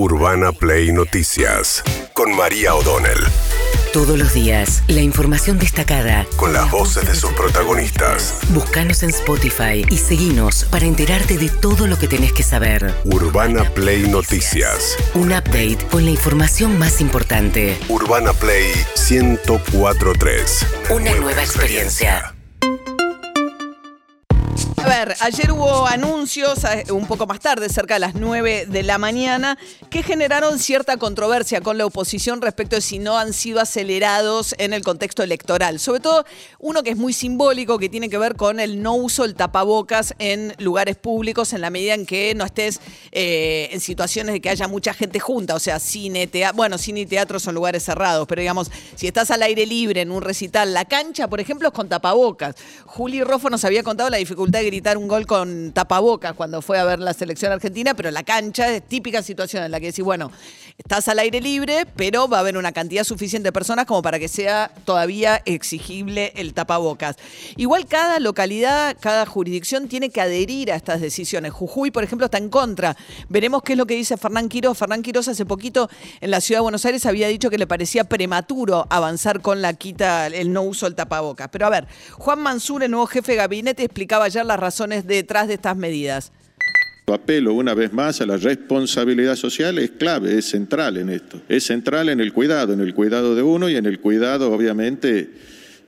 Urbana Play Noticias con María O'Donnell. Todos los días, la información destacada. Con las voces de sus protagonistas. Búscanos en Spotify y seguinos para enterarte de todo lo que tenés que saber. Urbana Play Noticias. Un update con la información más importante. Urbana Play 1043. Una nueva experiencia. Ayer hubo anuncios eh, un poco más tarde, cerca de las 9 de la mañana, que generaron cierta controversia con la oposición respecto de si no han sido acelerados en el contexto electoral. Sobre todo uno que es muy simbólico, que tiene que ver con el no uso del tapabocas en lugares públicos en la medida en que no estés eh, en situaciones de que haya mucha gente junta, o sea, cine, teatro, bueno, cine y teatro son lugares cerrados, pero digamos, si estás al aire libre en un recital, la cancha, por ejemplo, es con tapabocas. Juli Roffo nos había contado la dificultad de gritar un gol con tapabocas cuando fue a ver la selección argentina, pero la cancha es típica situación en la que decís, bueno, estás al aire libre, pero va a haber una cantidad suficiente de personas como para que sea todavía exigible el tapabocas. Igual cada localidad, cada jurisdicción tiene que adherir a estas decisiones. Jujuy, por ejemplo, está en contra. Veremos qué es lo que dice Fernán Quiroz. Fernán Quiroz hace poquito en la ciudad de Buenos Aires había dicho que le parecía prematuro avanzar con la quita, el no uso del tapabocas. Pero a ver, Juan Mansur, el nuevo jefe de gabinete, explicaba ayer las razones detrás de estas medidas. Apelo una vez más a la responsabilidad social, es clave, es central en esto. Es central en el cuidado, en el cuidado de uno y en el cuidado, obviamente,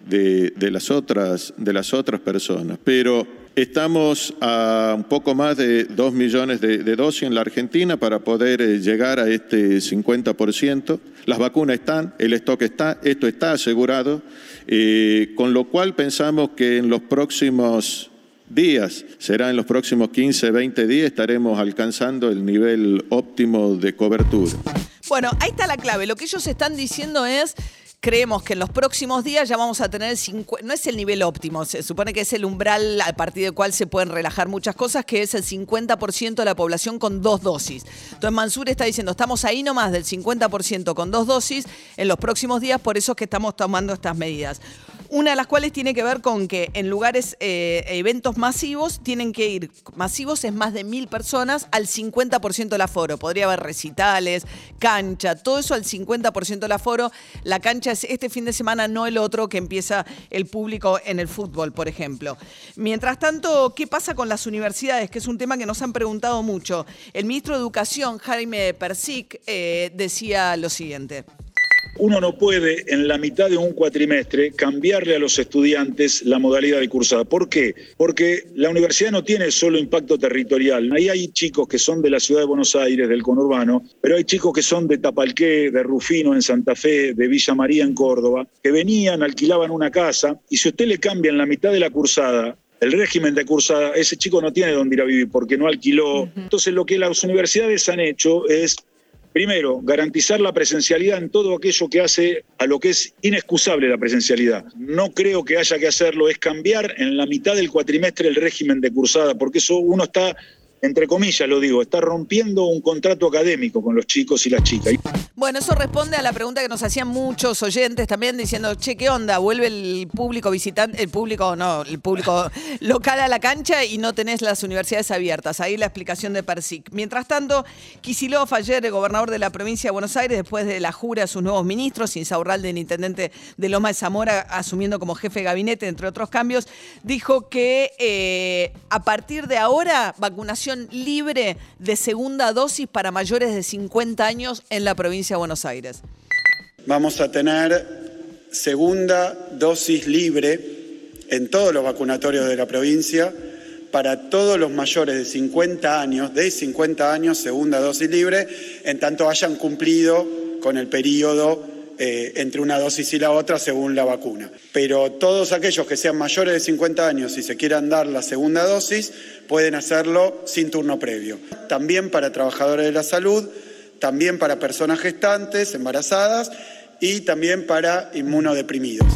de, las, otras, de las otras personas. Pero estamos a un poco más de dos millones de, dosis en la Argentina para poder eh, llegar a este 50%. Las vacunas están, el stock está, esto está asegurado, eh, con lo cual pensamos que en los próximos días. Será en los próximos 15, 20 días estaremos alcanzando el nivel óptimo de cobertura. Bueno, ahí está la clave. Lo que ellos están diciendo es creemos que en los próximos días ya vamos a tener, no es el nivel óptimo, se supone que es el umbral a partir del cual se pueden relajar muchas cosas, que es el 50% de la población con dos dosis. Entonces Mansur está diciendo, estamos ahí nomás del 50% con dos dosis en los próximos días, por eso es que estamos tomando estas medidas. Una de las cuales tiene que ver con que en lugares, eh, eventos masivos, tienen que ir, masivos es más de mil personas, al 50% del aforo. Podría haber recitales, cancha, todo eso al 50% del aforo. La cancha es este fin de semana, no el otro que empieza el público en el fútbol, por ejemplo. Mientras tanto, ¿qué pasa con las universidades? Que es un tema que nos han preguntado mucho. El ministro de Educación, Jaime Persic, eh, decía lo siguiente. Uno no puede en la mitad de un cuatrimestre cambiarle a los estudiantes la modalidad de cursada. ¿Por qué? Porque la universidad no tiene solo impacto territorial. Ahí hay chicos que son de la ciudad de Buenos Aires, del conurbano, pero hay chicos que son de Tapalqué, de Rufino en Santa Fe, de Villa María en Córdoba, que venían, alquilaban una casa y si usted le cambia en la mitad de la cursada el régimen de cursada, ese chico no tiene dónde ir a vivir porque no alquiló. Entonces lo que las universidades han hecho es Primero, garantizar la presencialidad en todo aquello que hace a lo que es inexcusable la presencialidad. No creo que haya que hacerlo, es cambiar en la mitad del cuatrimestre el régimen de cursada, porque eso uno está entre comillas lo digo, está rompiendo un contrato académico con los chicos y las chicas. Bueno, eso responde a la pregunta que nos hacían muchos oyentes también diciendo, che, ¿qué onda? Vuelve el público visitante, el público, no, el público local a la cancha y no tenés las universidades abiertas. Ahí la explicación de Persic. Mientras tanto, Kisilov ayer, el gobernador de la provincia de Buenos Aires, después de la jura a sus nuevos ministros, Insaurralde, el intendente de Loma de Zamora, asumiendo como jefe de gabinete, entre otros cambios, dijo que eh, a partir de ahora, vacunación libre de segunda dosis para mayores de 50 años en la provincia de Buenos Aires. Vamos a tener segunda dosis libre en todos los vacunatorios de la provincia para todos los mayores de 50 años, de 50 años, segunda dosis libre, en tanto hayan cumplido con el periodo eh, entre una dosis y la otra según la vacuna. Pero todos aquellos que sean mayores de 50 años y se quieran dar la segunda dosis pueden hacerlo sin turno previo. También para trabajadores de la salud, también para personas gestantes, embarazadas y también para inmunodeprimidos.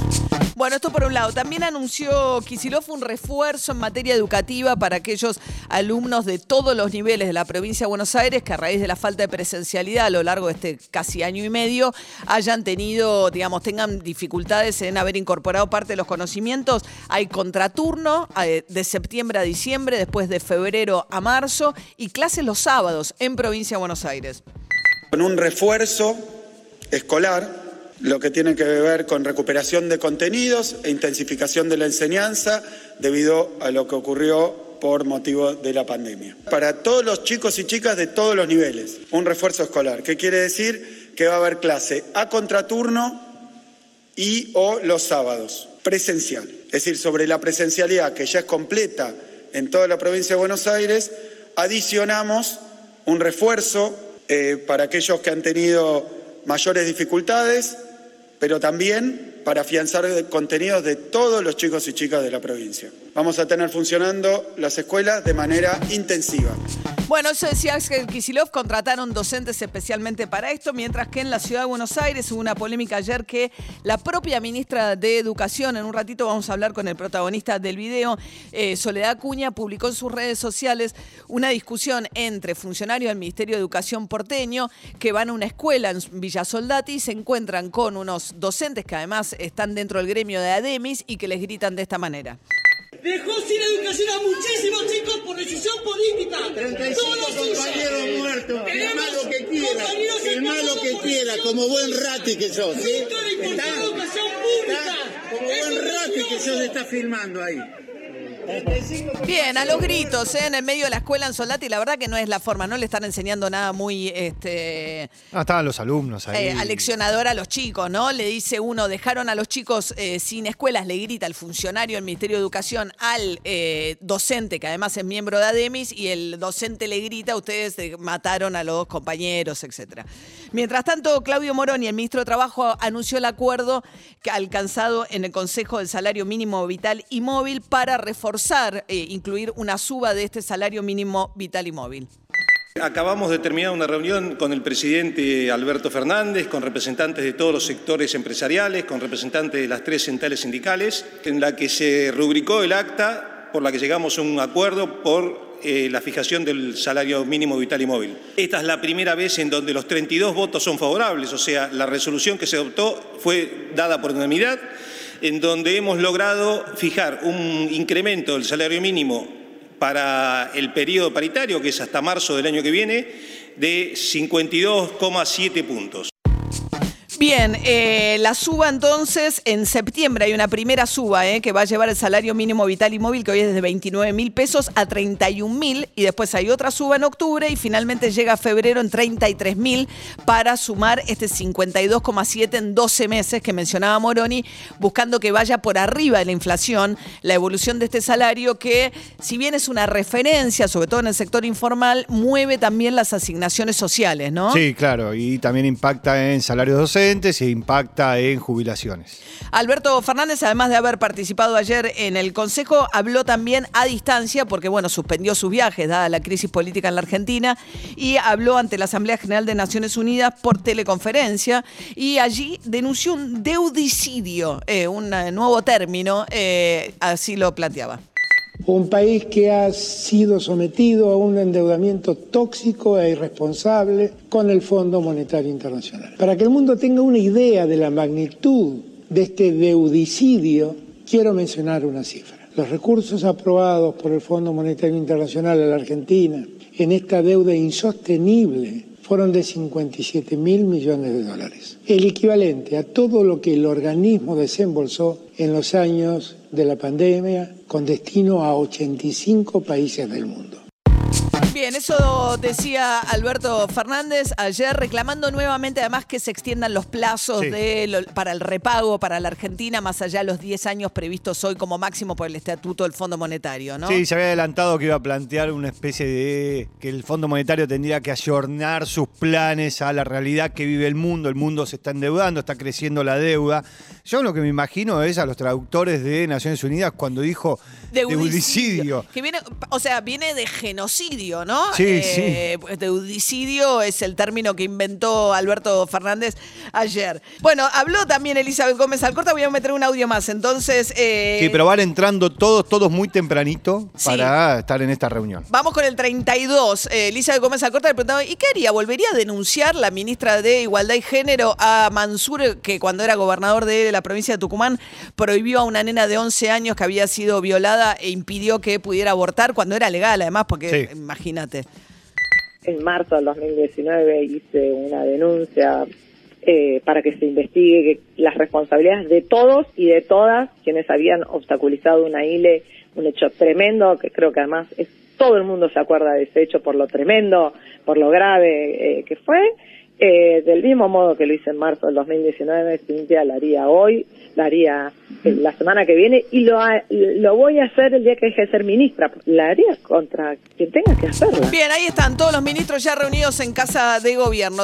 Bueno, esto por un lado. También anunció Kisilov un refuerzo en materia educativa para aquellos alumnos de todos los niveles de la provincia de Buenos Aires que a raíz de la falta de presencialidad a lo largo de este casi año y medio hayan tenido, digamos, tengan dificultades en haber incorporado parte de los conocimientos. Hay contraturno eh, de septiembre a diciembre, después de febrero a marzo y clases los sábados en provincia de Buenos Aires. con un refuerzo escolar, lo que tiene que ver con recuperación de contenidos e intensificación de la enseñanza debido a lo que ocurrió por motivo de la pandemia. Para todos los chicos y chicas de todos los niveles, un refuerzo escolar. ¿Qué quiere decir? Que va a haber clase a contraturno y o los sábados, presencial. Es decir, sobre la presencialidad que ya es completa en toda la provincia de Buenos Aires, adicionamos un refuerzo eh, para aquellos que han tenido mayores dificultades, pero también para afianzar contenidos de todos los chicos y chicas de la provincia. Vamos a tener funcionando las escuelas de manera intensiva. Bueno, eso decía Axel Kisilov, contrataron docentes especialmente para esto, mientras que en la ciudad de Buenos Aires hubo una polémica ayer que la propia ministra de Educación, en un ratito vamos a hablar con el protagonista del video, eh, Soledad Cuña, publicó en sus redes sociales una discusión entre funcionarios del Ministerio de Educación porteño que van a una escuela en Villa Soldati y se encuentran con unos docentes que además están dentro del gremio de ADEMIS y que les gritan de esta manera. Dejó sin educación a muchísimos chicos por decisión política. 35 compañeros muertos. El malo que quiera. El malo que quiera, como buen rati que sos. ¿sí? educación pública. Como buen rati que sos, está filmando ahí. Bien, a los gritos, ¿eh? en el medio de la escuela en Soldati, la verdad que no es la forma, no le están enseñando nada muy este, Ah, estaban los alumnos ahí. eh, aleccionador a los chicos, ¿no? Le dice uno, dejaron a los chicos eh, sin escuelas, le grita el funcionario del Ministerio de Educación al eh, docente, que además es miembro de ADEMIS, y el docente le grita, ustedes mataron a los compañeros, etcétera. Mientras tanto, Claudio Moroni, el ministro de Trabajo, anunció el acuerdo que alcanzado en el Consejo del Salario Mínimo Vital y Móvil para reforzar, eh, incluir una suba de este salario mínimo vital y móvil. Acabamos de terminar una reunión con el presidente Alberto Fernández, con representantes de todos los sectores empresariales, con representantes de las tres centrales sindicales, en la que se rubricó el acta por la que llegamos a un acuerdo por eh, la fijación del salario mínimo vital y móvil. Esta es la primera vez en donde los 32 votos son favorables, o sea, la resolución que se adoptó fue dada por unanimidad, en donde hemos logrado fijar un incremento del salario mínimo para el periodo paritario, que es hasta marzo del año que viene, de 52,7 puntos. Bien, eh, la suba entonces en septiembre hay una primera suba eh, que va a llevar el salario mínimo vital y móvil que hoy es de 29 mil pesos a 31 mil y después hay otra suba en octubre y finalmente llega a febrero en 33 mil para sumar este 52,7 en 12 meses que mencionaba Moroni, buscando que vaya por arriba de la inflación la evolución de este salario que si bien es una referencia, sobre todo en el sector informal, mueve también las asignaciones sociales, ¿no? Sí, claro, y también impacta en salarios docentes e impacta en jubilaciones. Alberto Fernández, además de haber participado ayer en el Consejo, habló también a distancia, porque bueno, suspendió sus viajes dada la crisis política en la Argentina, y habló ante la Asamblea General de Naciones Unidas por teleconferencia, y allí denunció un deudicidio, eh, un eh, nuevo término, eh, así lo planteaba. Un país que ha sido sometido a un endeudamiento tóxico e irresponsable con el Fondo Monetario Internacional. Para que el mundo tenga una idea de la magnitud de este deudicidio, quiero mencionar una cifra. Los recursos aprobados por el Fondo Monetario Internacional a la Argentina en esta deuda insostenible fueron de 57 mil millones de dólares, el equivalente a todo lo que el organismo desembolsó en los años de la pandemia con destino a 85 países del mundo. Bien, eso decía Alberto Fernández ayer, reclamando nuevamente además que se extiendan los plazos Sí. de lo- para el repago para la Argentina, más allá de los 10 años previstos hoy como máximo por el Estatuto del Fondo Monetario, ¿no? Sí, se había adelantado que iba a plantear una especie de que el Fondo Monetario tendría que ayornar sus planes a la realidad que vive el mundo. El mundo se está endeudando, está creciendo la deuda. Yo lo que me imagino es a los traductores de Naciones Unidas cuando dijo deudicidio. Que viene, o sea, viene de genocidio, ¿no? Sí, Eh, pues, Deudicidio es el término que inventó Alberto Fernández ayer. Bueno, habló también Elizabeth Gómez Alcorta, voy a meter un audio más. Entonces, eh, Sí, pero van entrando todos, todos muy tempranito Sí. para estar en esta reunión. Vamos con el 32. Eh, Elizabeth Gómez Alcorta le preguntaba, ¿y qué haría? ¿Volvería a denunciar la ministra de Igualdad y Género a Mansur, que cuando era gobernador de la provincia de Tucumán prohibió a una nena de 11 años que había sido violada e impidió que pudiera abortar cuando era legal, además, porque Sí. Imagínate. en marzo del 2019 hice una denuncia eh, para que se investigue las responsabilidades de todos y de todas quienes habían obstaculizado una ILE, un hecho tremendo, que creo que además es, todo el mundo se acuerda de ese hecho por lo tremendo, por lo grave eh, que fue. Eh, del mismo modo que lo hice en marzo del 2019, Cintia la haría hoy, la haría eh, la semana que viene y lo, lo voy a hacer el día que deje de ser ministra. La haría contra quien tenga que hacerla. Bien, ahí están todos los ministros ya reunidos en casa de gobierno.